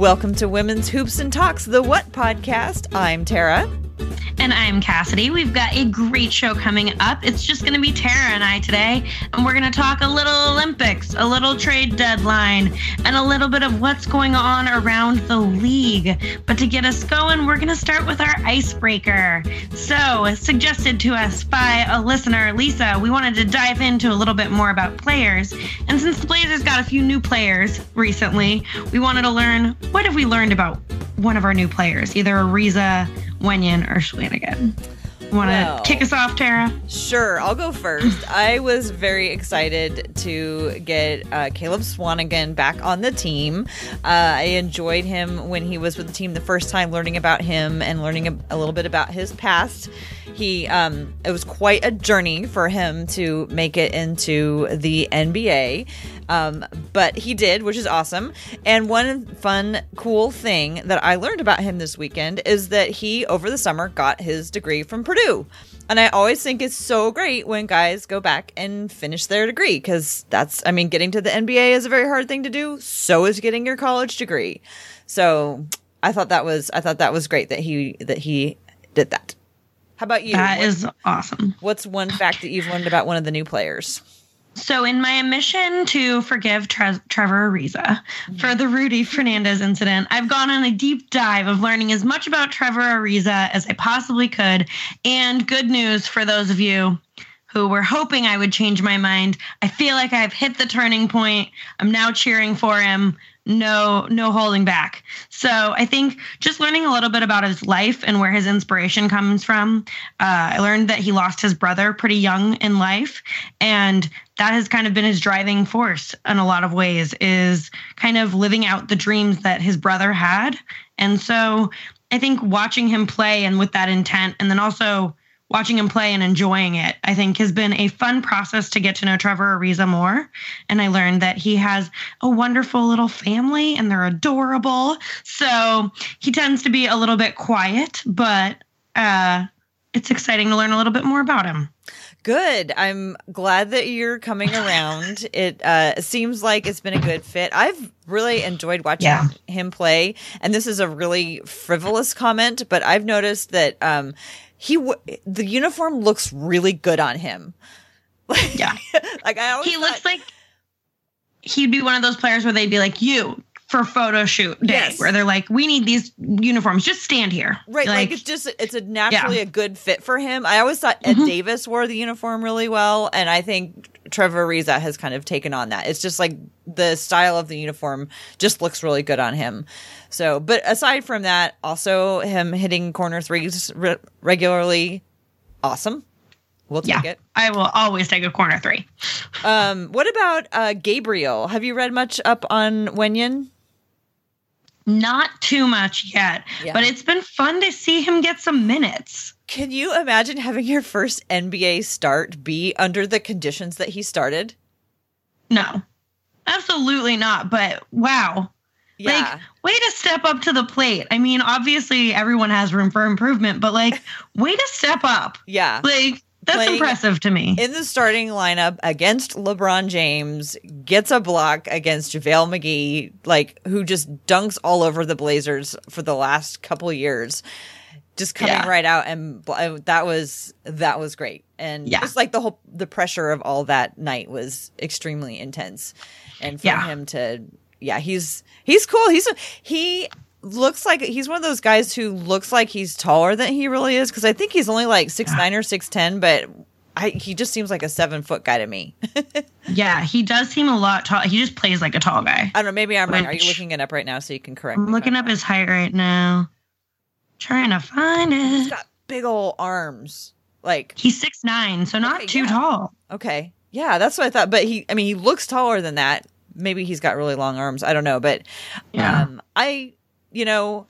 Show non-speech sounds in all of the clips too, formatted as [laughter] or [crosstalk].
Welcome to Women's Hoops and Talks, the What podcast. I'm Tara. And I'm Cassidy. We've got a great show coming up. It's just going to be Tara and I today. And we're going to talk a little Olympics, a little trade deadline, and a little bit of what's going on around the league. But to get us going, we're going to start with our icebreaker. So, suggested to us by a listener, Lisa, we wanted to dive into a little bit more about players. And since the Blazers got a few new players recently, we wanted to learn what have we learned about one of our new players, either Ariza Wenyen or Swanigan. Want to well, kick us off, Tara? Sure, I'll go first. [laughs] I was very excited to get uh, Caleb Swanigan back on the team. Uh, I enjoyed him when he was with the team the first time, learning about him and learning a, a little bit about his past. He, um, it was quite a journey for him to make it into the NBA. Um, but he did, which is awesome. And one fun, cool thing that I learned about him this weekend is that he, over the summer, got his degree from Purdue. And I always think it's so great when guys go back and finish their degree because that's, I mean, getting to the NBA is a very hard thing to do. So is getting your college degree. So I thought that was, I thought that was great that he, that he did that. How about you? That what, is awesome. What's one fact that you've learned about one of the new players? So, in my mission to forgive Tre- Trevor Ariza for the Rudy Fernandez incident, I've gone on a deep dive of learning as much about Trevor Ariza as I possibly could. And good news for those of you who were hoping I would change my mind. I feel like I've hit the turning point. I'm now cheering for him no no holding back so i think just learning a little bit about his life and where his inspiration comes from uh, i learned that he lost his brother pretty young in life and that has kind of been his driving force in a lot of ways is kind of living out the dreams that his brother had and so i think watching him play and with that intent and then also watching him play and enjoying it, I think has been a fun process to get to know Trevor Ariza more. And I learned that he has a wonderful little family and they're adorable. So he tends to be a little bit quiet, but uh, it's exciting to learn a little bit more about him. Good. I'm glad that you're coming around. [laughs] it uh, seems like it's been a good fit. I've really enjoyed watching yeah. him play. And this is a really frivolous comment, but I've noticed that um, he w- the uniform looks really good on him. yeah, [laughs] like I always he thought- looks like he'd be one of those players where they'd be like you for photo shoot day yes. where they're like, we need these uniforms. Just stand here. Right. Like, like it's just, it's a naturally yeah. a good fit for him. I always thought Ed mm-hmm. Davis wore the uniform really well. And I think Trevor Ariza has kind of taken on that. It's just like the style of the uniform just looks really good on him. So, but aside from that, also him hitting corner threes re- regularly, awesome. We'll take yeah, it. I will always take a corner three. um, what about uh, Gabriel? Have you read much up on Wenyen? Not too much yet, yeah. but it's been fun to see him get some minutes. Can you imagine having your first NBA start be under the conditions that he started? No, absolutely not. But wow. Yeah. Like, way to step up to the plate. I mean, obviously, everyone has room for improvement, but like, [laughs] way to step up. Yeah. Like, that's impressive to me. In the starting lineup against LeBron James, gets a block against JaVale McGee, like who just dunks all over the Blazers for the last couple years. Just coming yeah. right out and uh, that was that was great. And yeah. just like the whole the pressure of all that night was extremely intense. And for yeah. him to yeah, he's he's cool. He's he looks like he's one of those guys who looks like he's taller than he really is because I think he's only like six nine or six ten, but I, he just seems like a seven foot guy to me. [laughs] yeah, he does seem a lot tall. He just plays like a tall guy. I don't know. Maybe I'm Which, right. Are you looking it up right now so you can correct? Me? I'm looking up his height right now. Trying to find it. He's got big old arms. Like he's six nine, so not okay, too yeah. tall. Okay, yeah, that's what I thought. But he, I mean, he looks taller than that. Maybe he's got really long arms. I don't know, but yeah. Um, I you know,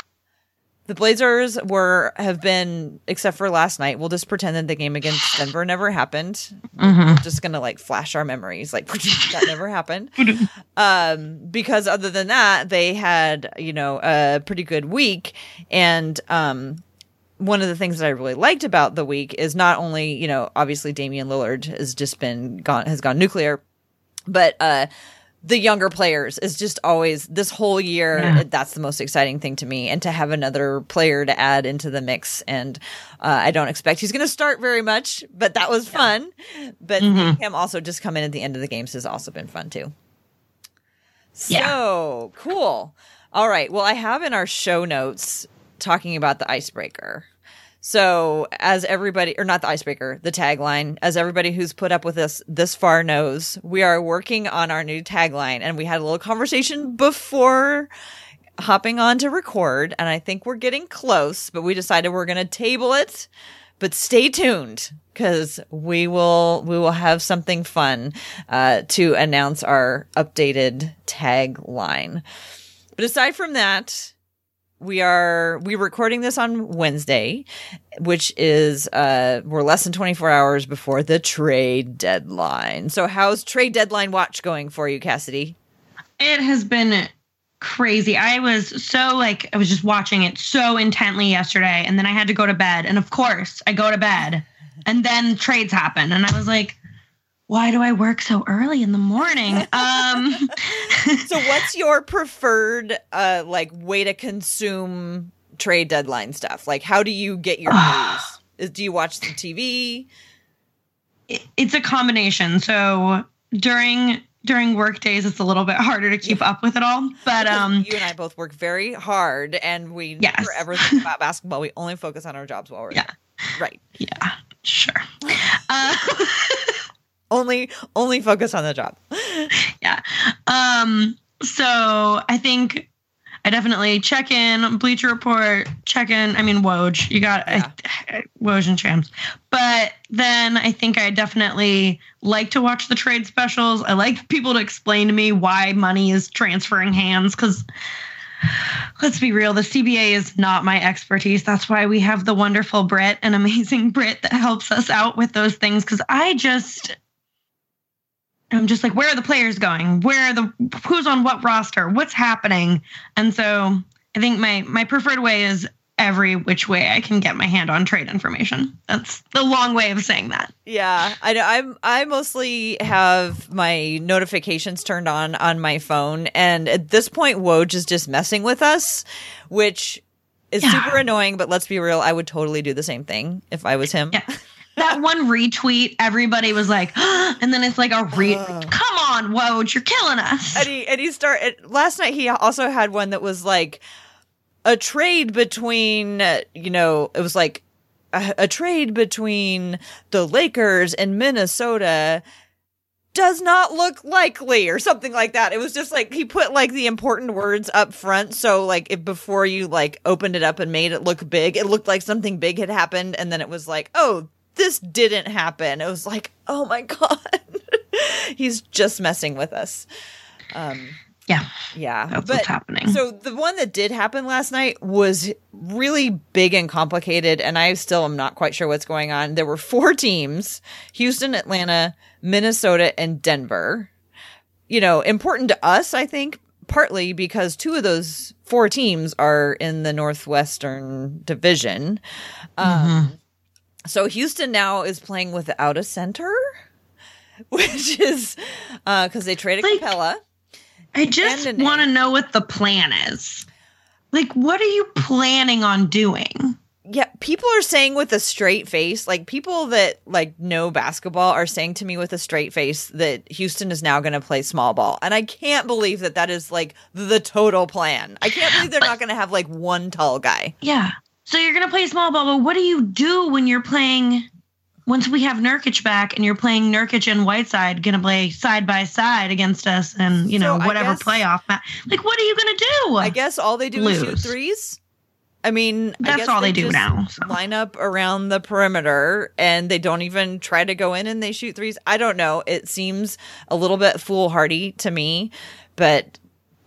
the Blazers were have been, except for last night. We'll just pretend that the game against Denver never happened. Mm-hmm. We're just gonna like flash our memories, like [laughs] that never happened. [laughs] um, because other than that, they had you know a pretty good week, and um, one of the things that I really liked about the week is not only you know obviously Damian Lillard has just been gone has gone nuclear, but uh the younger players is just always this whole year Yeah. that's the most exciting thing to me. And to have another player to add into the mix. And uh, i don't expect he's going to start very much but that was fun. But Mhm. him also just come in at the end of the games has also been fun too. Yeah. so cool. All right. Well i have in our show notes talking about the icebreaker so, as everybody, or not the icebreaker, the tagline, as everybody who's put up with us this far knows, we are working on our new tagline, and we had a little conversation before hopping on to record, and I think we're getting close, but we decided we're going to table it. But stay tuned because we will we will have something fun uh, to announce our updated tagline. But aside from that, we are we're recording this on Wednesday, which is uh we're less than 24 hours before the trade deadline. So how's trade deadline watch going for you, Cassidy? It has been crazy. I was so like I was just watching it so intently yesterday and then I had to go to bed and of course I go to bed and then trades happen and I was like why do I work so early in the morning? [laughs] Um So what's your preferred uh like way to consume trade deadline stuff? Like how do you get your [sighs] news? Is, do you watch the TV? it- it's a combination. So during during work days it's a little bit harder to keep up with it all. But um you and I both work very hard and we Yes. never ever think about basketball. We only focus on our jobs while we're Yeah. there. Right. yeah, sure. Uh, [laughs] Only only focus on the job. [laughs] yeah. Um, so I think I definitely check in, Bleacher Report, check in. I mean, Woj, you got Yeah. I, [laughs] Woj and Shams. But then I think I definitely like to watch the trade specials. I like people to explain to me why money is transferring hands because. Let's be real, the CBA is not my expertise. That's why we have the wonderful Brit, an amazing Brit that helps us out with those things. Because I just, I'm just like, where are the players going? Where are the who's on what roster? What's happening? And so I think my my preferred way is every which way I can get my hand on trade information. That's the long way of saying that. Yeah, I know. I'm I mostly have my notifications turned on on my phone, and at this point, Woj is just messing with us, which is Yeah. super annoying. But let's be real, I would totally do the same thing if I was him. Yeah. That one retweet, everybody was like, [gasps] and then it's like a re. Ugh. Come on, Woj, you're killing us. And he and he started last night. He also had one that was like a trade between uh, you know it was like a, a trade between the Lakers and Minnesota does not look likely or something like that. It was just like he put like the important words up front so like if before you like opened it up and made it look big, it looked like something big had happened and then it was like, "Oh, this didn't happen." It was like, "Oh my [laughs] god." He's just messing with us. Um Yeah, yeah. that's but what's happening. so the one that did happen last night was really big and complicated, and I still am not quite sure what's going on. There were four teams: Houston, Atlanta, Minnesota, and Denver. You know, important to us, I think, partly because two of those four teams are in the Northwestern Division. Um, So Houston now is playing without a center, [laughs] which is uh, because they traded Like- Capela. I just want to know what the plan is. Like, what are you planning on doing? Yeah, people are saying with a straight face, like people that like know basketball are saying to me with a straight face that Houston is now going to play small ball. And I can't believe that that is like the total plan. I can't believe they're not going to have like one tall guy. Yeah. So you're gonna play small ball, but what do you do when you're playing? Once we have Nurkic back, and you're playing Nurkic and Whiteside, gonna play side by side against us, and you know So whatever guess- playoff match. Like, what are you gonna do? I guess all they do is shoot threes. I mean, I That's guess all they do just now, so. Line up around the perimeter and they don't even try to go in and they shoot threes. I don't know. It seems a little bit foolhardy to me, but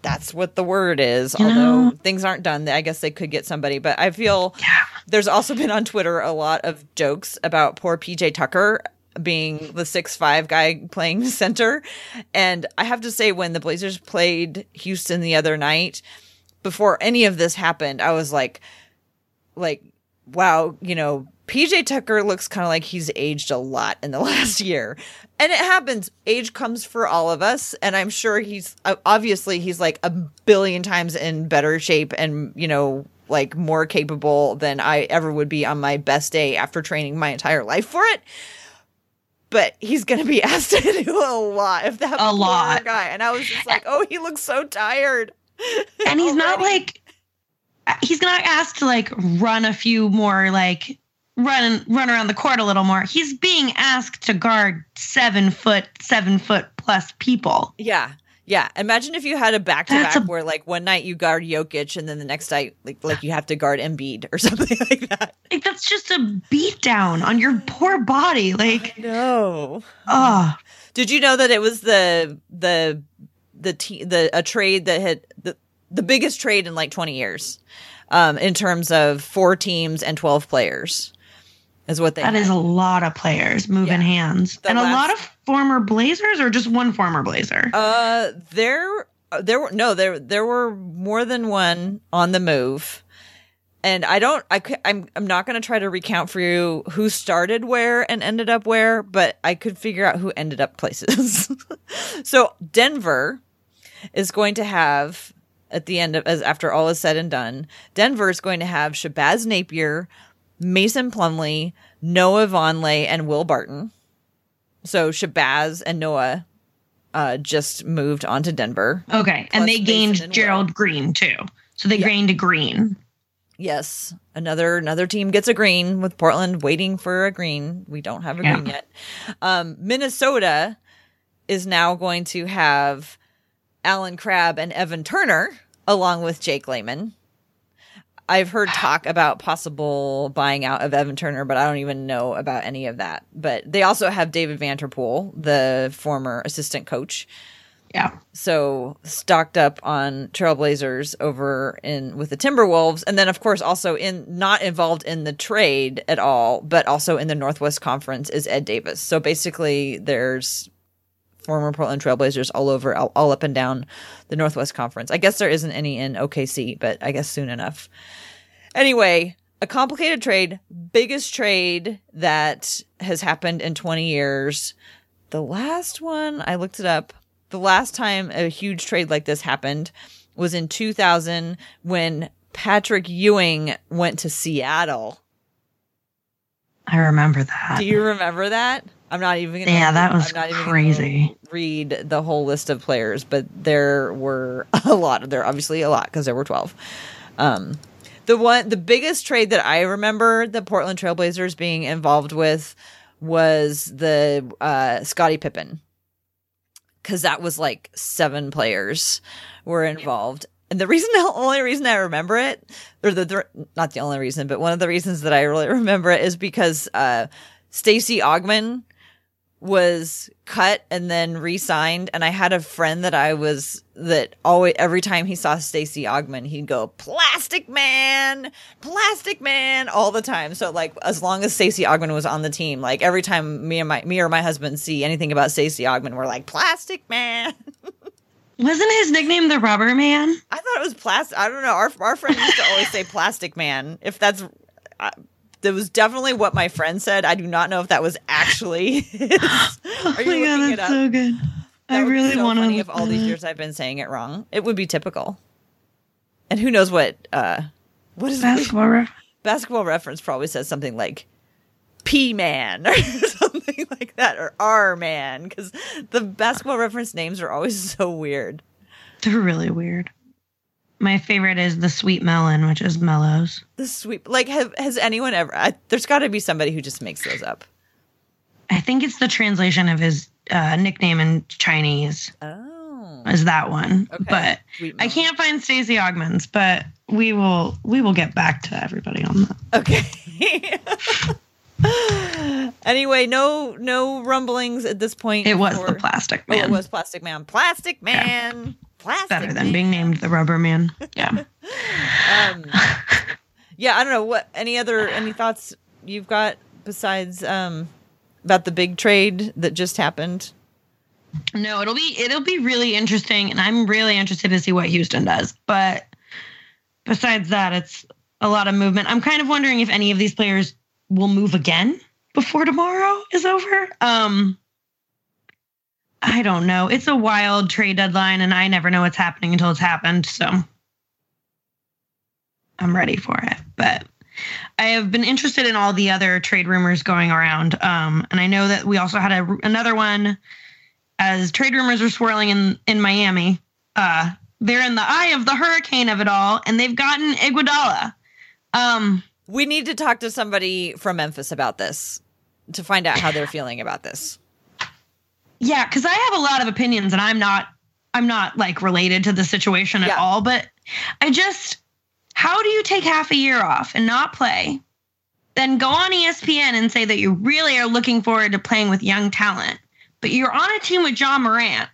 that's what the word is. You Although know- things aren't done, I guess they could get somebody. But I feel Yeah. there's also been on Twitter a lot of jokes about poor PJ Tucker being the six five guy playing center. And I have to say, when the Blazers played Houston the other night, before any of this happened, I was like, like wow, you know, PJ Tucker looks kind of like he's aged a lot in the [laughs] last year. And it happens. Age comes for all of us. And I'm sure he's uh, obviously he's like a billion times in better shape and, you know, like more capable than I ever would be on my best day after training my entire life for it. But he's going to be [laughs] asked to do a lot if that a lot guy. And I was just like, oh, he looks so tired. [laughs] And he's not like he's not asked to like run a few more like run run around the court a little more. He's being asked to guard seven foot, seven foot plus people. Yeah. Yeah. Imagine if you had a back to back where like one night you guard Jokic and then the next night like like you have to guard Embiid or [laughs] something like that. Like that's just a beat down on your poor body. Like no. Oh. Did you know that it was the the the t- the a trade that had the the biggest trade in like 20 years um in terms of four teams and 12 players is what they That had. is a lot of players moving Yeah. hands. The and a lot of former Blazers or just one former Blazer? Uh, there, there were no, there, there were more than one on the move, and I don't, I, I'm, I'm not going to try to recount for you who started where and ended up where, but I could figure out who ended up places. [laughs] so Denver is going to have at the end of as after all is said and done, Denver is going to have Shabazz Napier, Mason Plumlee, Noah Vonleh, and Will Barton. So Shabazz and Noah uh, just moved on to Denver. Okay. And they gained and Gerald Green too. So they Yeah. gained a green. Yes, another another team gets a green with Portland waiting for a green. We don't have a Yeah. green yet. Um, Minnesota is now going to have Allen Crabbe and Evan Turner along with Jake Layman. I've heard talk about possible buying out of Evan Turner, but I don't even know about any of that. But they also have David Vanterpool, the former assistant coach. Yeah. So stocked up on Trailblazers over in with the Timberwolves, and then of course also in not involved in the trade at all, but also in the Northwest Conference is Ed Davis. So basically, there's former Portland Trailblazers all over, all, all up and down the Northwest Conference. I guess there isn't any in OKC, but I guess soon enough. Anyway, a complicated trade, biggest trade that has happened in 20 years. The last one, I looked it up. The last time a huge trade like this happened was in 2000 when Patrick Ewing went to Seattle. I remember that. Do you remember that? I'm not even gonna Yeah, that was I'm not even crazy. read the whole list of players, but there were [laughs] a lot. Of there obviously a lot because there were 12. Um, the one, the biggest trade that I remember the Portland Trailblazers being involved with was the uh, Scottie Pippen, because that was like seven players were involved. And the [laughs] reason, the only reason I remember it, or the, the not the only reason, but one of the reasons that I really [laughs] remember it is because uh, Stacey Augmon was cut and then re-signed. And I had a friend that I was that always every time he saw Stacey Augmon he'd go plastic man plastic man all the time. So like as long as Stacey Augmon was on the team like every time me and my me or my husband see anything about Stacey Augmon we're like plastic man. [laughs] Wasn't his nickname the Rubber Man? I thought it was plastic I don't know. Our our friend used to always say [laughs] plastic man if that's uh, that was definitely what my friend said. I do not know if that was actually [gasps] his. Are oh my god, that's so good. That I really so want to. if all these years I've been saying it wrong. It would be typical. And who knows what uh what is basketball ref. basketball reference probably says something like P man [laughs] or something like that or R man because the basketball reference names are always [laughs] so weird. They're really weird. My favorite is the sweet melon, which is Mellows. The sweet like have, has anyone ever? I, there's got to be somebody who just makes those up. I think it's the translation of his uh, nickname in Chinese. Oh, Is that one? Okay. But I can't find Stacey Augmon's. But we will we will get back to everybody on that. Okay. [laughs] anyway, no no rumblings at this point. It was for- the Plastic Oh, Man. it was Plastic Man. Plastic Man. Plastic better than Man. being named the Rubber Man. Yeah. [laughs] Um, yeah, I don't know what any other any thoughts you've got besides um about the big trade that just happened. No, it'll be it'll be really interesting, and I'm really interested to see what Houston does. But besides that, it's a lot of movement. I'm kind of wondering if any of these players will move again before tomorrow is over. Um, I don't know. It's a wild trade deadline, and I never know what's happening until it's happened. So I'm ready for it. But I have been interested in all the other trade rumors going around. Um, and I know that we also had a, another one as trade rumors are swirling in, in Miami. Uh, they're in the eye of the hurricane of it all, and they've gotten Iguodala. Um, we need to talk to somebody from Memphis about this to find out how they're feeling about this. Yeah, because I have a lot of opinions, and I'm not I'm not like related to the situation at yeah. all. But I just how do you take half a year off and not play, then go on ESPN and say that you really are looking forward to playing with young talent, but you're on a team with Ja Morant,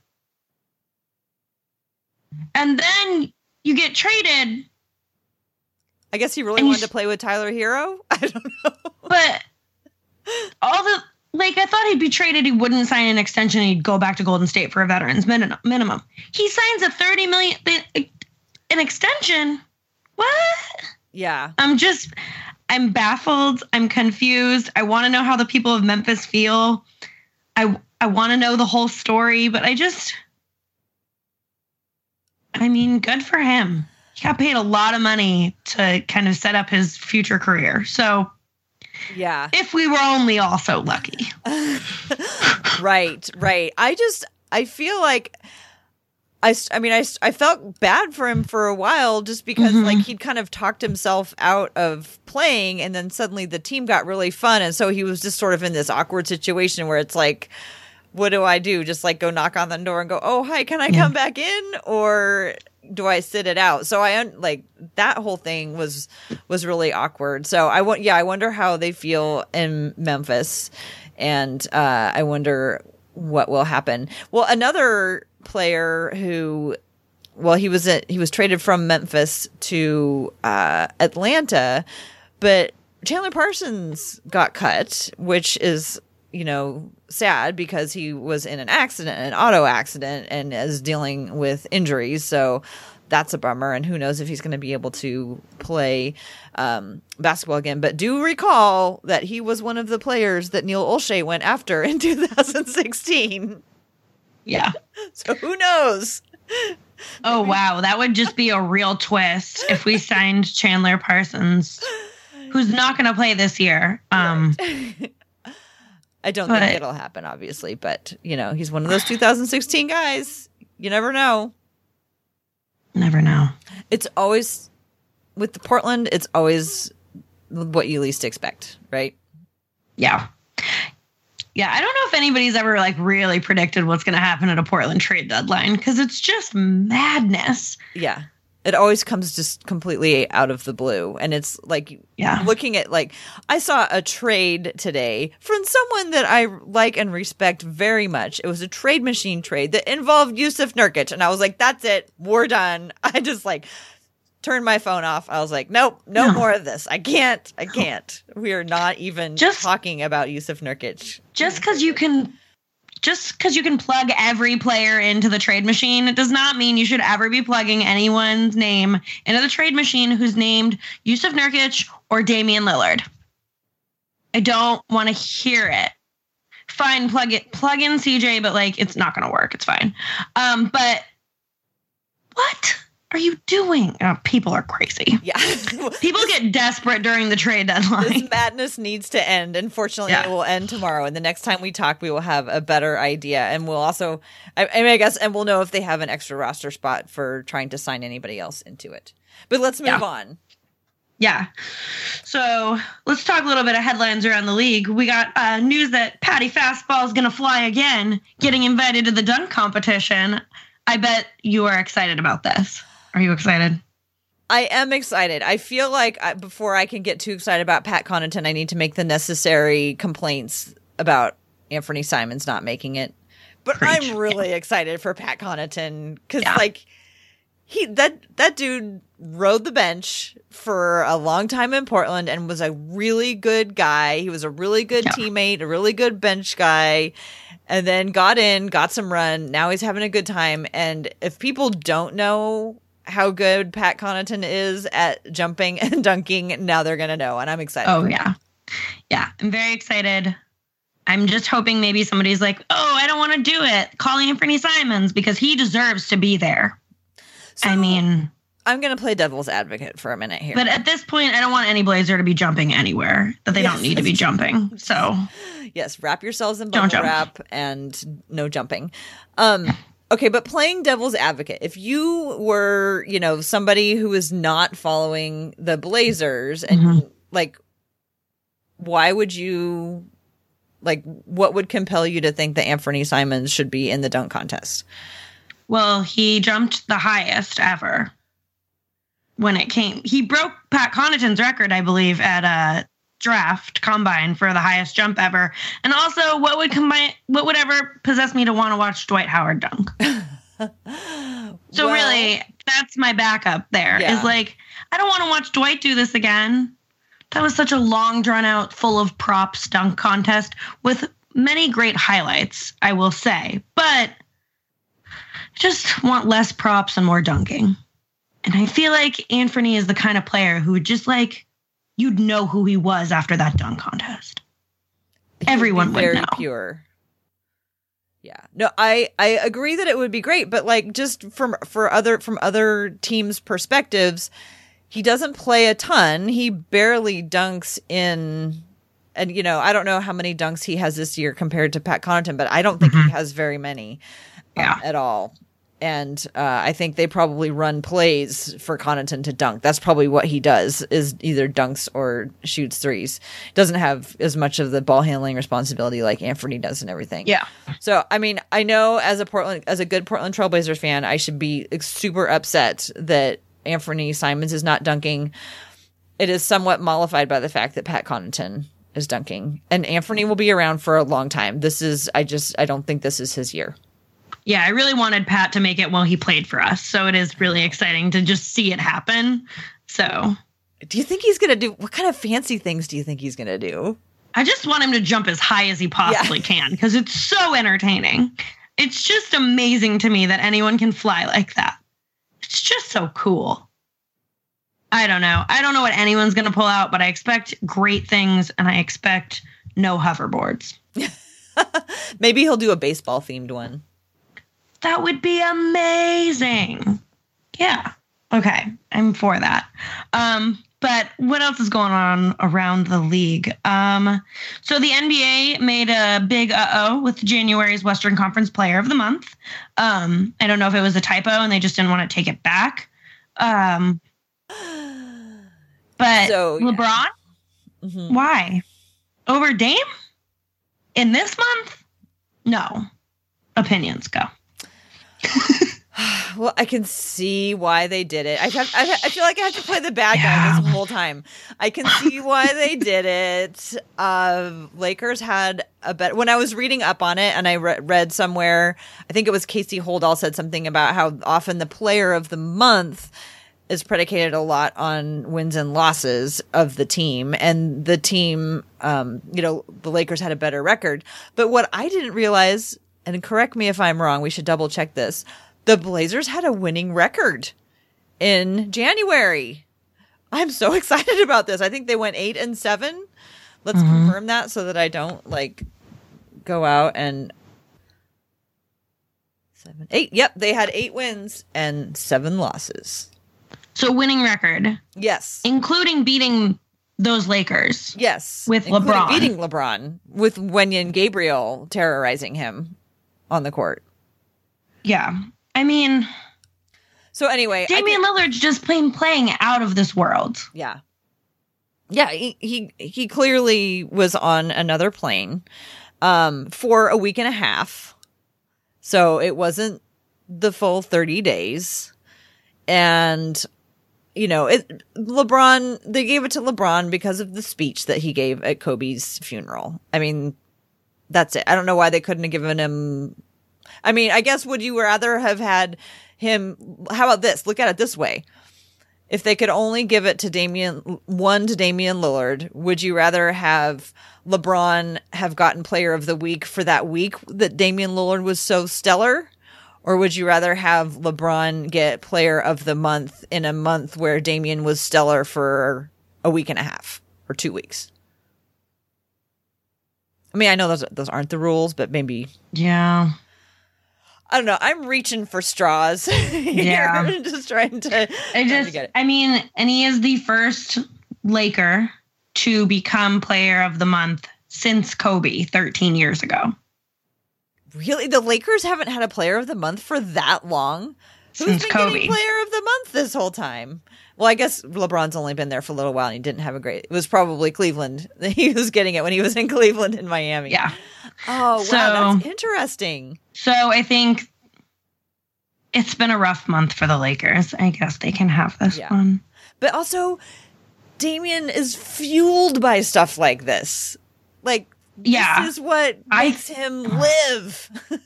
and then you get traded. I guess he really wanted to play with Tyler Herro. [laughs] I don't know, but all the like I thought he'd be traded. He wouldn't sign an extension. He'd go back to Golden State for a veterans minimum. He signs a thirty million an extension. What? Yeah. I'm just I'm baffled. I'm confused. I want to know how the people of Memphis feel. I I want to know the whole story, but I just I mean, good for him. He got paid a lot of money to kind of set up his future career. So yeah. If we were only all so lucky. [laughs] right, right. I just, I feel like. I, I mean, I, I felt bad for him for a while just because, mm-hmm. like, he'd kind of talked himself out of playing, and then suddenly the team got really fun. And so he was just sort of in this awkward situation where it's like, what do I do? Just like go knock on the door and go, oh, hi, can I yeah. come back in? Or do I sit it out? So I like that whole thing was was really awkward. So I want yeah, I wonder how they feel in Memphis, and uh, I wonder what will happen. Well, another player who, well, he was at, he was traded from Memphis to uh, Atlanta, but Chandler Parsons got cut, which is you know sad because he was in an accident, an auto accident, and is dealing with injuries. So that's a bummer. And who knows if he's going to be able to play um, basketball again. But do recall that he was one of the players that Neil Olshey went after in [laughs] 2016. Yeah. [laughs] So who knows? Oh, wow. That would just be a real twist if we signed Chandler Parsons, who's not going to play this year. Um, right. [laughs] I don't but, think it'll happen, obviously, but you know, he's one of those 2016 guys. You never know. Never know. It's always with the Portland, it's always what you least expect, right? Yeah. Yeah, I don't know if anybody's ever like really predicted what's going to happen at a Portland trade deadline because it's just madness. Yeah it always comes just completely out of the blue. And it's like yeah. looking at like i saw a trade today from someone that i like and respect very much. It was a trade machine trade that involved Jusuf Nurkic. And i was like that's it. We're done. [laughs] I just like turned my phone off. I was like nope. No, no. more of this. I can't. I can't. We are not even just talking about Jusuf Nurkic. Just because you can just because you can plug every player into the trade machine it does not mean you should ever be plugging anyone's name into the trade machine who's named Jusuf Nurkic or Damian Lillard. I don't want to hear it. Fine, plug it, plug in CJ, but like it's not going to work. It's fine. Um, but what? Are you doing? Oh, people are crazy. Yeah. [laughs] people get desperate during the trade deadline. This madness needs to end. Unfortunately, yeah. it will end tomorrow. And the next time we talk, we will have a better idea. And we'll also, I, I, mean, I guess, and we'll know if they have an extra roster spot for trying to sign anybody else into it. But let's move yeah. on. Yeah. So let's talk a little bit of headlines around the league. We got uh, news that Patty Fastball is going to fly again, getting invited to the dunk competition. I bet you are excited about this. Are you excited? I am excited. I feel like I, before I can get too excited about Pat Connaughton, I need to make the necessary complaints about Anthony Simons not making it. But Preach. I'm really excited for Pat Connaughton because, yeah. like, he that that dude rode the bench for a long time in Portland and was a really good guy. He was a really good yeah. teammate, a really good bench guy, and then got in, got some run. Now he's having a good time. And if people don't know how good Pat Connaughton is at jumping and [laughs] dunking, now they're going to know. And I'm excited. Oh, yeah. Yeah. I'm very excited. I'm just hoping maybe somebody's like, oh, I don't want to do it. Call Anthony Simons because he deserves to be there. So, I mean, I'm going to play devil's advocate for a minute here. But at this point, I don't want any Blazer to be jumping anywhere that they yes, don't need to be [laughs] jumping. So, yes, wrap yourselves in bubble wrap and no jumping. Um, okay, but playing devil's advocate, if you were, you know, somebody who is not following the Blazers and mm-hmm. like, why would you like what would compel you to think that Anthony Simons should be in the dunk contest? Well, he jumped the highest ever when it came. He broke Pat Connaughton's record, I believe, at a draft combine for the highest jump ever. And also, what would combine? What would ever possess me to want to watch Dwight Howard dunk? [laughs] so well, really, that's my backup. There yeah. is like, I don't want to watch Dwight do this again. That was such a long, drawn out, full of props dunk contest with many great highlights, I will say. But just want less props and more dunking. And I feel like Anthony is the kind of player who would just like, you'd know who he was after that dunk contest. He'd Everyone would know. Pure. Yeah. No, I I agree that it would be great, but like just from for other from other teams' perspectives, he doesn't play a ton. He barely dunks in and you know, I don't know how many dunks he has this year compared to Pat Connaughton, but I don't think mm-hmm. he has very many um, yeah. at all. And uh, I think they probably run plays for Connaughton to dunk. That's probably what he does is either dunks or shoots threes. Doesn't have as much of the ball handling responsibility like Anthony does and everything. Yeah. So I mean, I know as a Portland as a good Portland Trailblazers fan, I should be super upset that Anthony Simons is not dunking. It is somewhat mollified by the fact that Pat Connaughton is dunking, and Anthony will be around for a long time. This is, I just, I don't think this is his year. Yeah, I really wanted Pat to make it while he played for us, so it is really exciting to just see it happen. So, do you think he's gonna do? What kind of fancy things do you think he's gonna do? I just want him to jump as high as he possibly yeah. can because it's so entertaining. It's just amazing to me that anyone can fly like that. It's just so cool. I don't know. I don't know what anyone's going to pull out, but I expect great things and I expect no hoverboards. [laughs] Maybe he'll do a baseball themed one. That would be amazing. Yeah. Okay. I'm for that. Um, but what else is going on around the league? Um, so the NBA made a big uh oh with January's Western Conference Player of the Month. Um, I don't know if it was a typo and they just didn't want to take it back. Um, [sighs] but so, yeah. LeBron, mm-hmm. why over Dame in this month? No. Opinions go. [sighs] well, I can see why they did it. I, have, I, I feel like I have to play the bad yeah. guy this whole time. I can see why they did it. Uh, Lakers had a bet when I was reading up on it, and I re- read somewhere. I think it was Casey Holdahl said something about how often the player of the month is predicated a lot on wins and losses of the team and the team um, you know the lakers had a better record but what i didn't realize and correct me if i'm wrong we should double check this the Blazers had a winning record in January. I'm so [laughs] excited about this. I think they went eight and seven. Let's mm-hmm. confirm that so that I don't like go out and seven, eight. Yep, they had eight wins and seven losses. So winning record. Yes, including beating those Lakers. Yes, with LeBron beating LeBron with Wenyen Gabriel terrorizing him on the court. Yeah, I mean, so anyway, Damian Lillard's just playing playing out of this world. Yeah, yeah. He he he clearly was on another plane um, for a week and a half, so it wasn't the full thirty days, and you know, it LeBron they gave it to LeBron because of the speech that he gave at Kobe's funeral. I mean, that's it. I don't know why they couldn't have given him I mean, I guess would you rather have had him? How about this? Look at it this way. If they could only give it to Damian, one to Damian Lillard, would you rather have LeBron have gotten player of the week for that week that Damian Lillard was so stellar? Or would you rather have LeBron get player of the month in a month where Damian was stellar for a week and a half or two weeks? I mean, I know those those aren't the rules, but maybe Yeah. I don't know. I'm reaching for straws. [laughs] Yeah. [laughs] Just trying to. I to just, get it. I mean, and he is the first Laker to become player of the month since Kobe 13 years ago. Really, the Lakers haven't had a player of the month for that long. Who's been Kobe. getting player of the month this whole time? Well, I guess LeBron's only been there for a little while and he didn't have a great. It was probably Cleveland. [laughs] He was getting it when he was in Cleveland and Miami. Yeah. Oh, So- wow, that's interesting. So I think it's been a rough month for the Lakers. I guess they can have this Yeah. one. But also, Damian is fueled by stuff like this. Like, Yeah. this is what I- makes him live. [laughs]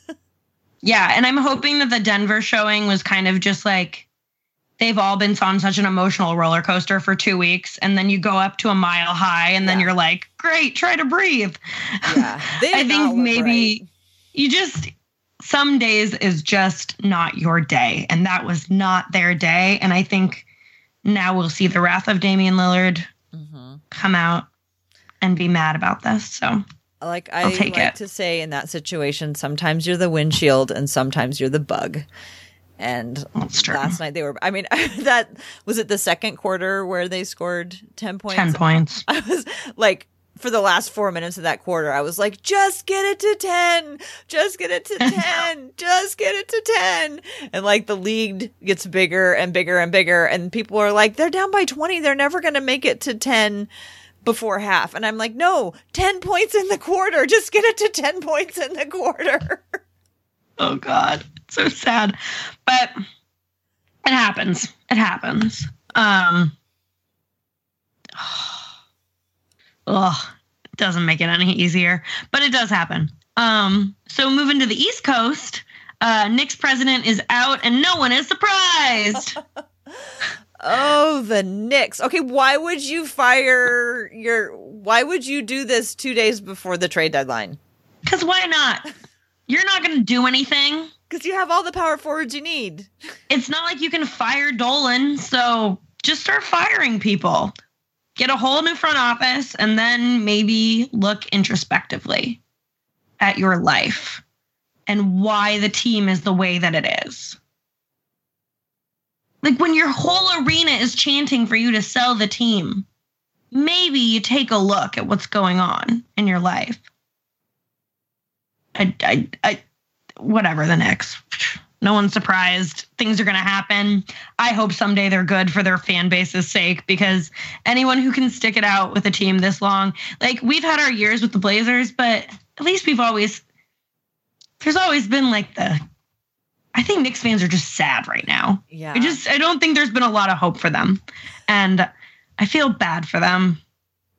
Yeah, and I'm hoping that the Denver showing was kind of just like they've all been on such an emotional roller coaster for two weeks, and then you go up to a mile high, and then Yeah. you're like, "Great, try to breathe." Yeah, [laughs] I think maybe right. you just some days is just not your day, and that was not their day. And I think now we'll see the wrath of Damian Lillard Mhm. come out and be mad about this. So Like I like it. to say in that situation, sometimes you're the windshield and sometimes you're the bug. And last night they were. I mean, [laughs] that was it. The second quarter where they scored ten points. Ten points. [laughs] I was like, for the last four minutes of that quarter, I was like, just get it to 10, just get it to [laughs] 10, just get it to 10. And like the league gets bigger and bigger and bigger. And people are like, they're down by 20. They're never going to make it to 10 before half. And I'm like, no, 10 points in the quarter. Just get it to 10 points in the quarter. Oh God, it's so sad, but it happens. It happens. Um, [sighs] oh, it doesn't make it any easier, but it does happen. Um, so moving to the East Coast, uh, Knicks president is out, and no one is surprised. [laughs] Oh, the Knicks. Okay, why would you fire your why would you do this 2 days before the trade deadline? Because why not? You're not going to do anything. Cuz you have all the power forwards you need. It's not like you can fire Dolan, so just start firing people. Get a whole new front office and then maybe look introspectively at your life and why the team is the way that it is. Like when your whole arena is chanting for you to sell the team, maybe you take a look at what's going on in your life. I, I, I, whatever the next. No one's surprised. Things are going to happen. I hope someday they're good for their fan base's sake because anyone who can stick it out with a team this long, like we've had our years with the Blazers, but at least we've always, there's always been like the, I think Knicks fans are just sad right now. Yeah. I just, I don't think there's been a lot of hope for them. And I feel bad for them.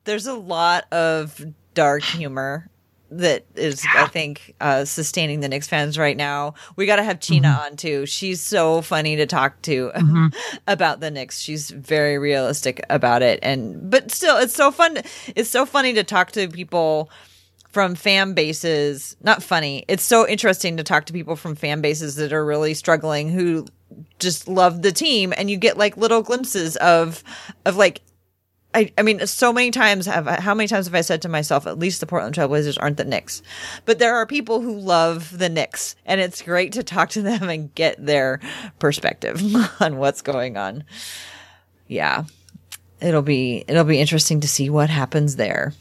there's a lot of dark humor that is I think uh sustaining the Knicks fans right now. We got to have China Mm-hmm. on too. She's so funny to talk to [laughs] about the Knicks. She's very realistic about it and but still it's so fun it's so funny to talk to people from fan bases not funny it's so interesting to talk to people from fan bases that are really struggling who just love the team and you get like little glimpses of of like I, I mean, so many times have how many times have I said to myself, at least the Portland Trailblazers aren't the Knicks, but there are people who love the Knicks, and it's great to talk to them and get their perspective [laughs] on what's going on. Yeah, it'll be it'll be interesting to see what happens there.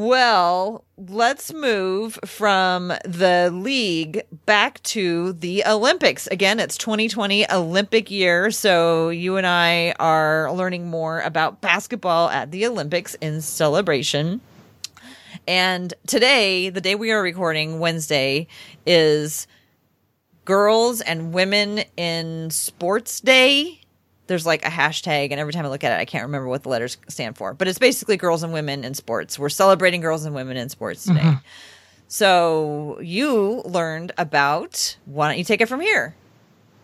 Well, let's move from the league back to the Olympics. Again, it's 2020 Olympic year, so you and I are learning more about basketball at the Olympics in celebration. And today, the day we are recording, Wednesday, is Girls and Women in Sports Day there's like a hashtag, and every time I look at it, I can't remember what the letters stand for. But it's basically girls and women in sports. We're celebrating girls and women in sports today. Mm-hmm. So you learned about. Why don't you take it from here?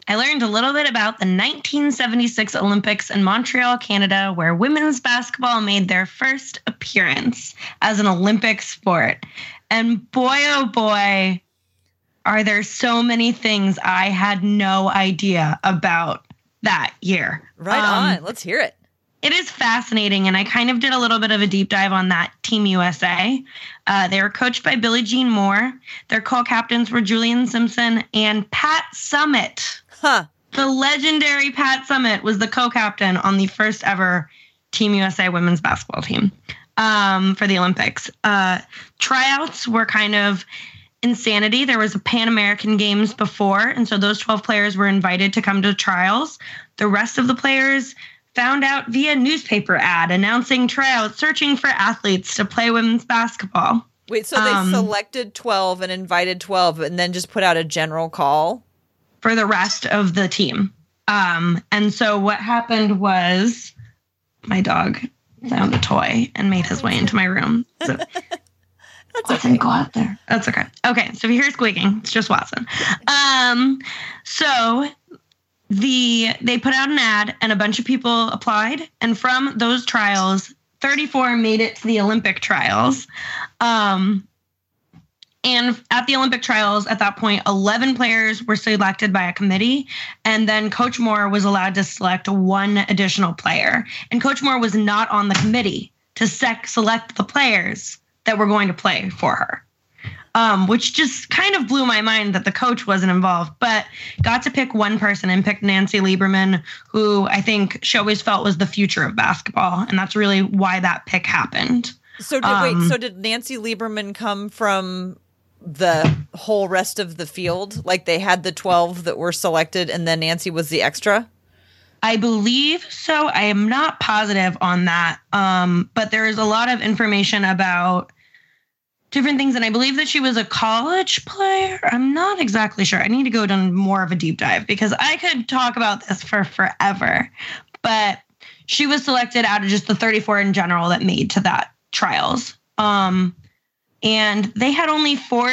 I learned a little bit about the 1976 Olympics in Montreal, Canada, where women's basketball made their first appearance as an Olympic sport. And boy, oh boy, are there so many things I had no idea about that year. Right um, on. Let's hear it. It is fascinating. And I kind of did a little bit of a deep dive on that Team USA. Uh, they were coached by Billie Jean Moore. Their co captains were Juliene Simpson and Pat Summitt. Huh. The legendary Pat Summitt was the co captain on the first ever Team USA women's basketball team um, for the Olympics. Uh, tryouts were kind of insanity. There was a Pan American Games before, and so those 12 players were invited to come to trials. The rest of the players found out via newspaper ad announcing tryouts, searching for athletes to play women's basketball. Wait, so they um, selected 12 and invited 12 and then just put out a general call? For the rest of the team. Um, and so what happened was my dog found a toy and made his way into my room. So Watson, okay. go out there. That's okay. Okay, so if you hear squeaking, it's just Watson. Um, so the they put out an ad and a bunch of people applied, and from those trials, 34 made it to the Olympic trials. Um, and at the Olympic trials, at that point, 11 players were selected by a committee. And then Coach Moore was allowed to select one additional player. And Coach Moore was not on the committee to sec- select the players that were going to play for her. Um, which just kind of blew my mind that the coach wasn't involved, but got to pick one person and picked Nancy Lieberman, who I think she always felt was the future of basketball. And that's really why that pick happened. So did, um, wait, so did Nancy Lieberman come from the whole rest of the field? Like they had the 12 that were selected and then Nancy was the extra? I believe so. I am not positive on that. Um, but there is a lot of information about different things. And I believe that she was a college player. I'm not exactly sure. I need to go down more of a deep dive because I could talk about this for forever. But she was selected out of just the 34 in general that made to that trials. Um, and they had only four,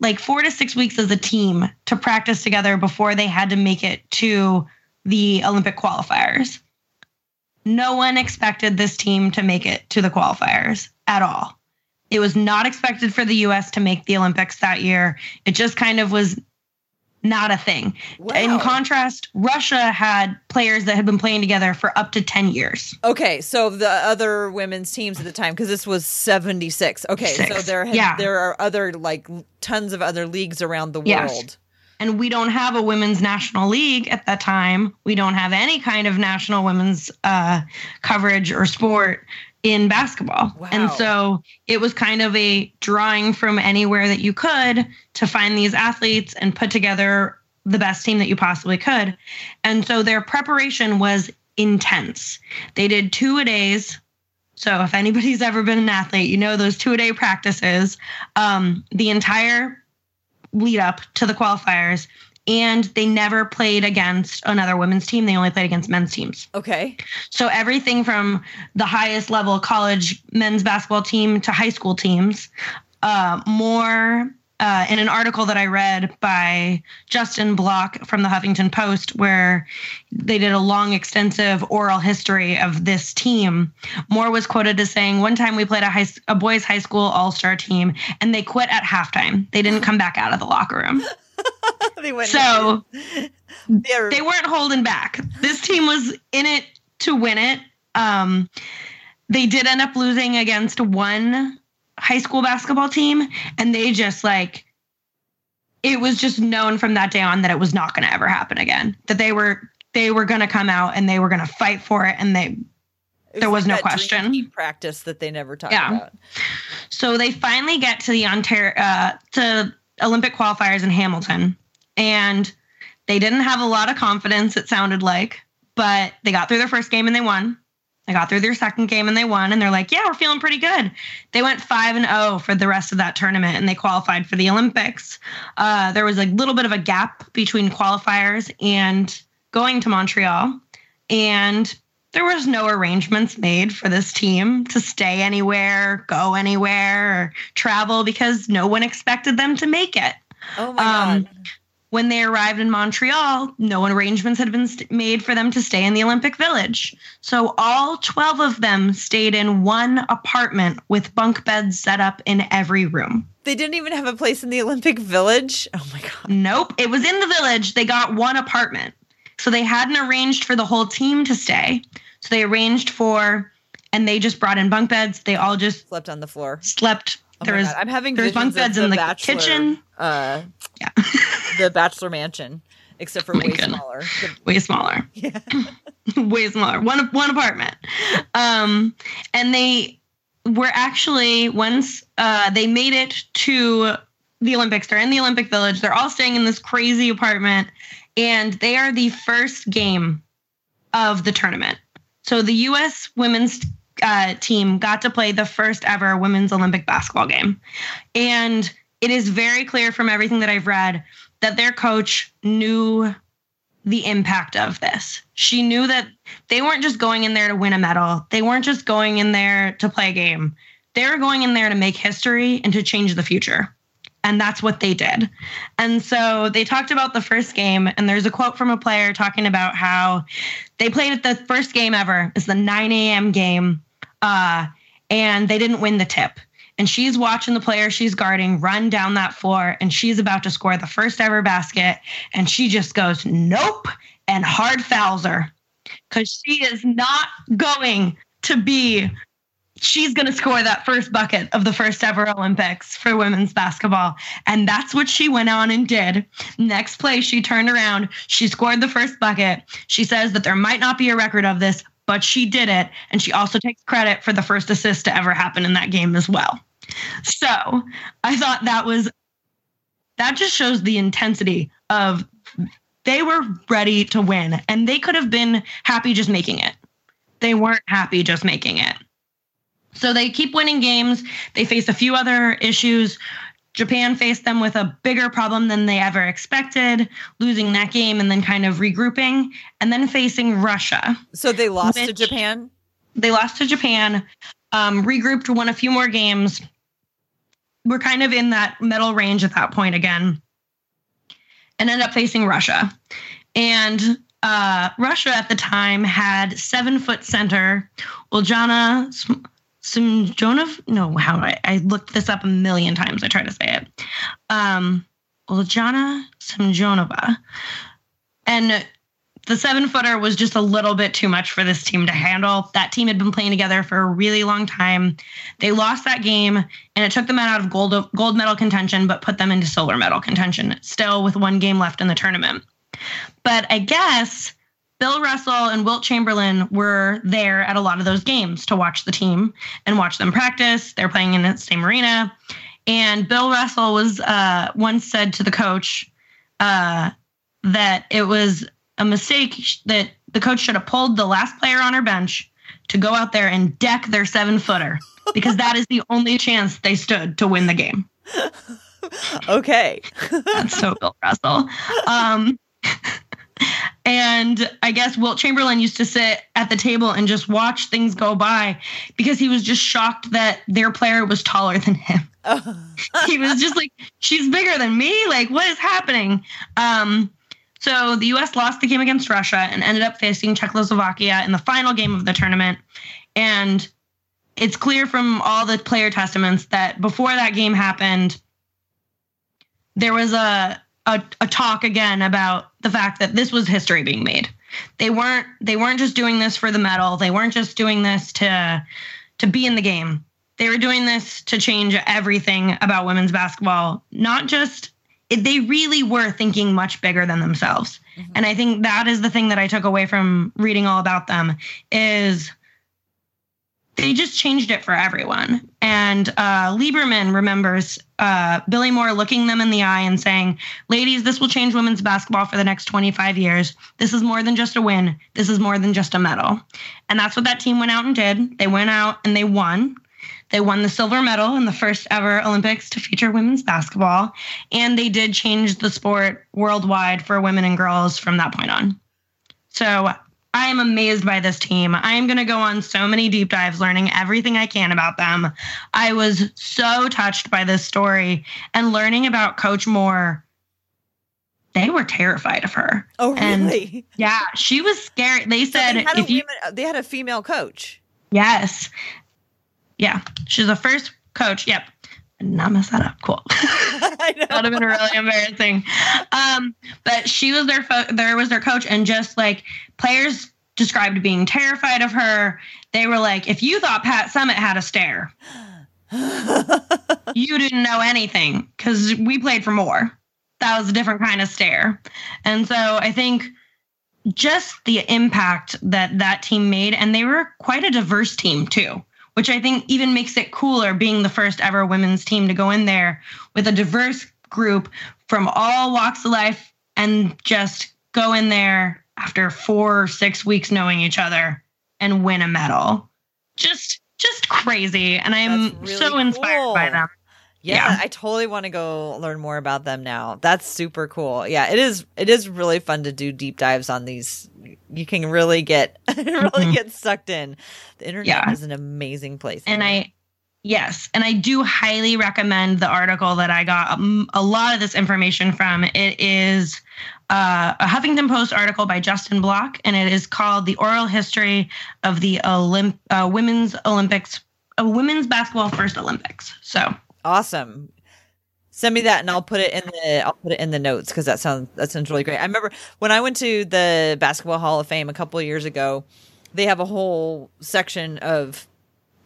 like four to six weeks as a team to practice together before they had to make it to the Olympic qualifiers. No one expected this team to make it to the qualifiers at all. It was not expected for the US to make the Olympics that year. It just kind of was not a thing. Wow. In contrast, Russia had players that had been playing together for up to 10 years. Okay, so the other women's teams at the time cuz this was 76. Okay, Six. so there yeah. there are other like tons of other leagues around the yes. world. And we don't have a women's national league at that time. We don't have any kind of national women's uh, coverage or sport in basketball. Wow. And so it was kind of a drawing from anywhere that you could to find these athletes and put together the best team that you possibly could. And so their preparation was intense. They did two a days. So if anybody's ever been an athlete, you know those two a day practices. Um, the entire lead up to the qualifiers and they never played against another women's team. They only played against men's teams. Okay. So everything from the highest level college men's basketball team to high school teams, uh, more. Uh, in an article that I read by Justin Block from the Huffington Post, where they did a long, extensive oral history of this team, Moore was quoted as saying, "One time we played a, high, a boys' high school all-star team, and they quit at halftime. They didn't [laughs] come back out of the locker room." [laughs] they went so [laughs] they weren't holding back. This team was in it to win it. Um, they did end up losing against one high school basketball team, and they just like it was just known from that day on that it was not going to ever happen again. That they were they were going to come out and they were going to fight for it, and they there was like no question. Practice that they never talked yeah. about. So they finally get to the Ontario uh, to Olympic qualifiers in Hamilton. And they didn't have a lot of confidence, it sounded like, but they got through their first game and they won. They got through their second game and they won. And they're like, yeah, we're feeling pretty good. They went 5 and 0 for the rest of that tournament and they qualified for the Olympics. Uh, there was a little bit of a gap between qualifiers and going to Montreal. And there was no arrangements made for this team to stay anywhere, go anywhere, or travel because no one expected them to make it. Oh my um, god. When they arrived in Montreal, no arrangements had been st- made for them to stay in the Olympic Village. So all 12 of them stayed in one apartment with bunk beds set up in every room. They didn't even have a place in the Olympic Village. Oh my god. Nope. It was in the village. They got one apartment. So they hadn't arranged for the whole team to stay. So they arranged for and they just brought in bunk beds. They all just Slept on the floor. slept. Oh there was God. I'm having there's bunk visions of beds in the Bachelor, kitchen. Uh, Yeah. [laughs] the Bachelor Mansion, except for Oh way goodness. smaller. Way smaller. [laughs] yeah. [laughs] way smaller. One one apartment. Um, and they were actually once uh, they made it to the Olympics. They're in the Olympic Village. They're all staying in this crazy apartment, and they are the first game of the tournament. So the U.S. women's uh, team got to play the first ever women's Olympic basketball game, and it is very clear from everything that I've read that their coach knew the impact of this. She knew that they weren't just going in there to win a medal. They weren't just going in there to play a game. They were going in there to make history and to change the future. And that's what they did. And so they talked about the first game, and there's a quote from a player talking about how they played at the first game ever. It's the 9 a.m. game, uh, and they didn't win the tip. And she's watching the player she's guarding run down that floor, and she's about to score the first ever basket. And she just goes, nope, and hard fouls her because she is not going to be. She's going to score that first bucket of the first ever Olympics for women's basketball. And that's what she went on and did. Next play, she turned around. She scored the first bucket. She says that there might not be a record of this, but she did it. And she also takes credit for the first assist to ever happen in that game as well. So I thought that was, that just shows the intensity of they were ready to win and they could have been happy just making it. They weren't happy just making it. So they keep winning games. They face a few other issues. Japan faced them with a bigger problem than they ever expected, losing that game and then kind of regrouping, and then facing Russia. So they lost to Japan. They lost to Japan, um, regrouped, won a few more games. We're kind of in that medal range at that point again, and ended up facing Russia. And uh, Russia at the time had seven foot center Uljana Simjonov. No, how I, I looked this up a million times. I try to say it. Um, Uljana Semjonova. And the seven footer was just a little bit too much for this team to handle. That team had been playing together for a really long time. They lost that game, and it took them out of gold gold medal contention, but put them into silver medal contention. Still with one game left in the tournament. But I guess Bill Russell and Wilt Chamberlain were there at a lot of those games to watch the team and watch them practice. They're playing in the same arena. And Bill Russell was uh, once said to the coach uh, that it was a mistake that the coach should have pulled the last player on her bench to go out there and deck their seven footer because that is the only chance they stood to win the game. [laughs] Okay. That's so Bill Russell. Um, [laughs] and I guess Wilt Chamberlain used to sit at the table and just watch things go by because he was just shocked that their player was taller than him. [laughs] he was just like, she's bigger than me. Like, what is happening? Um, so the U.S. lost the game against Russia and ended up facing Czechoslovakia in the final game of the tournament. And it's clear from all the player testaments that before that game happened, there was a, a a talk again about the fact that this was history being made. They weren't they weren't just doing this for the medal. They weren't just doing this to to be in the game. They were doing this to change everything about women's basketball. Not just it, they really were thinking much bigger than themselves. Mm-hmm. And I think that is the thing that I took away from reading all about them is they just changed it for everyone. And uh, Lieberman remembers uh, Billie Moore looking them in the eye and saying, Ladies, this will change women's basketball for the next 25 years. This is more than just a win. This is more than just a medal. And that's what that team went out and did. They went out and they won. They won the silver medal in the first ever Olympics to feature women's basketball. And they did change the sport worldwide for women and girls from that point on. So I am amazed by this team. I am going to go on so many deep dives, learning everything I can about them. I was so touched by this story and learning about Coach Moore. They were terrified of her. Oh, And really? Yeah, she was scared. They So said they, had if a you women- they had a female coach. yes, yeah, she's the first coach. Yep, not mess that up. Cool. [laughs] [laughs] that would have been really embarrassing. Um, but she was their fo- there was their coach, and just like players described being terrified of her. They were like, if you thought Pat Summitt had a stare, [laughs] you didn't know anything because we played for Moore. That was a different kind of stare. And so I think just the impact that that team made, and they were quite a diverse team too, which I think even makes it cooler being the first ever women's team to go in there with a diverse group from all walks of life and just go in there after four or six weeks knowing each other and win a medal. Just just crazy. And I'm really so inspired cool. by them. Yeah, yeah, I totally want to go learn more about them now. That's super cool. Yeah, it is it is really fun to do deep dives on these. You can really get [laughs] really mm-hmm. get sucked in. The internet yeah. is an amazing place. And I yes, and I do highly recommend the article that I got um, a lot of this information from. It is uh, a Huffington Post article by Justin Block, and it is called "The Oral History of the Olymp- uh, Women's Olympics, uh, Women's Basketball First Olympics." So awesome! Send me that, and I'll put it in the I'll put it in the notes because that sounds that sounds really great. I remember when I went to the Basketball Hall of Fame a couple of years ago. They have a whole section of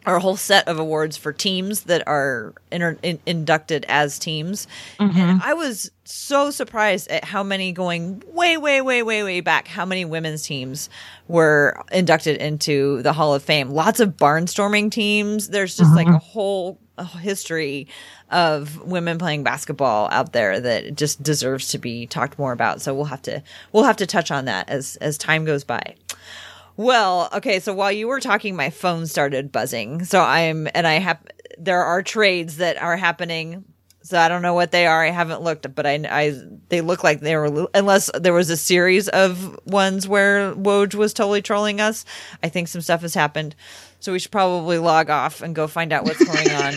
or a whole set of awards for teams that are inter- in- inducted as teams. Mm-hmm. And I was so surprised at how many going way, way, way, way, way back, how many women's teams were inducted into the Hall of Fame. Lots of barnstorming teams. There's just mm-hmm. like a whole, a whole history of women playing basketball out there that just deserves to be talked more about. So we'll have to we'll have to touch on that as as time goes by. Well, okay, so while you were talking, my phone started buzzing. So I'm, and I have, there are trades that are happening. So I don't know what they are. I haven't looked, but I, I, they look like they were, unless there was a series of ones where Woj was totally trolling us. I think some stuff has happened. So we should probably log off and go find out what's going on.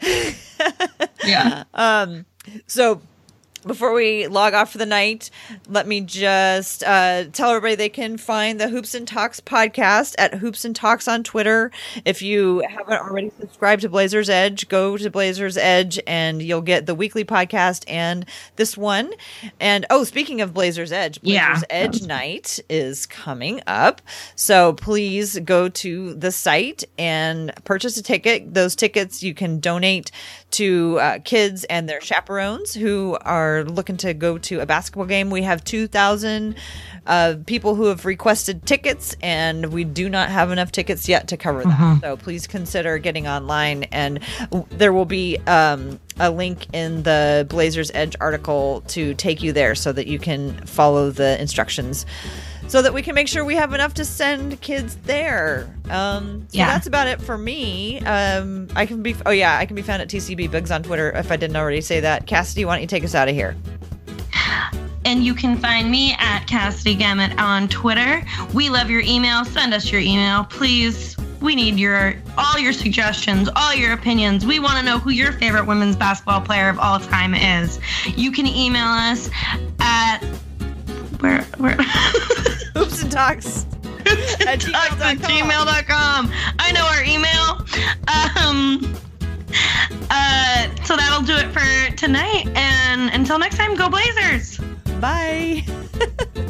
[laughs] yeah. [laughs] Um, so before we log off for the night, let me just uh, tell everybody they can find the Hoops and Talks podcast at Hoops and Talks on Twitter. If you haven't already subscribed to Blazers Edge, go to Blazers Edge and you'll get the weekly podcast and this one. And oh, speaking of Blazers Edge, Blazers yeah. Edge night is coming up. So please go to the site and purchase a ticket. Those tickets you can donate to uh, kids and their chaperones who are looking to go to a basketball game. We have 2,000 uh, people who have requested tickets, and we do not have enough tickets yet to cover them. Mm-hmm. So please consider getting online, and there will be um, a link in the Blazers Edge article to take you there so that you can follow the instructions so that we can make sure we have enough to send kids there. Um, so yeah. that's about it for me. Um, I can be, oh yeah, I can be found at TCB Bigs on Twitter if I didn't already say that. Cassidy, why don't you take us out of here? And you can find me at Cassidy Gamet on Twitter. We love your email. Send us your email, please. We need your all your suggestions, all your opinions. We want to know who your favorite women's basketball player of all time is. You can email us at where where [laughs] Hoops and [laughs] talks. at gmail.com. I know our email. Um, uh, so that'll do it for tonight. And until next time, go Blazers. Bye. [laughs]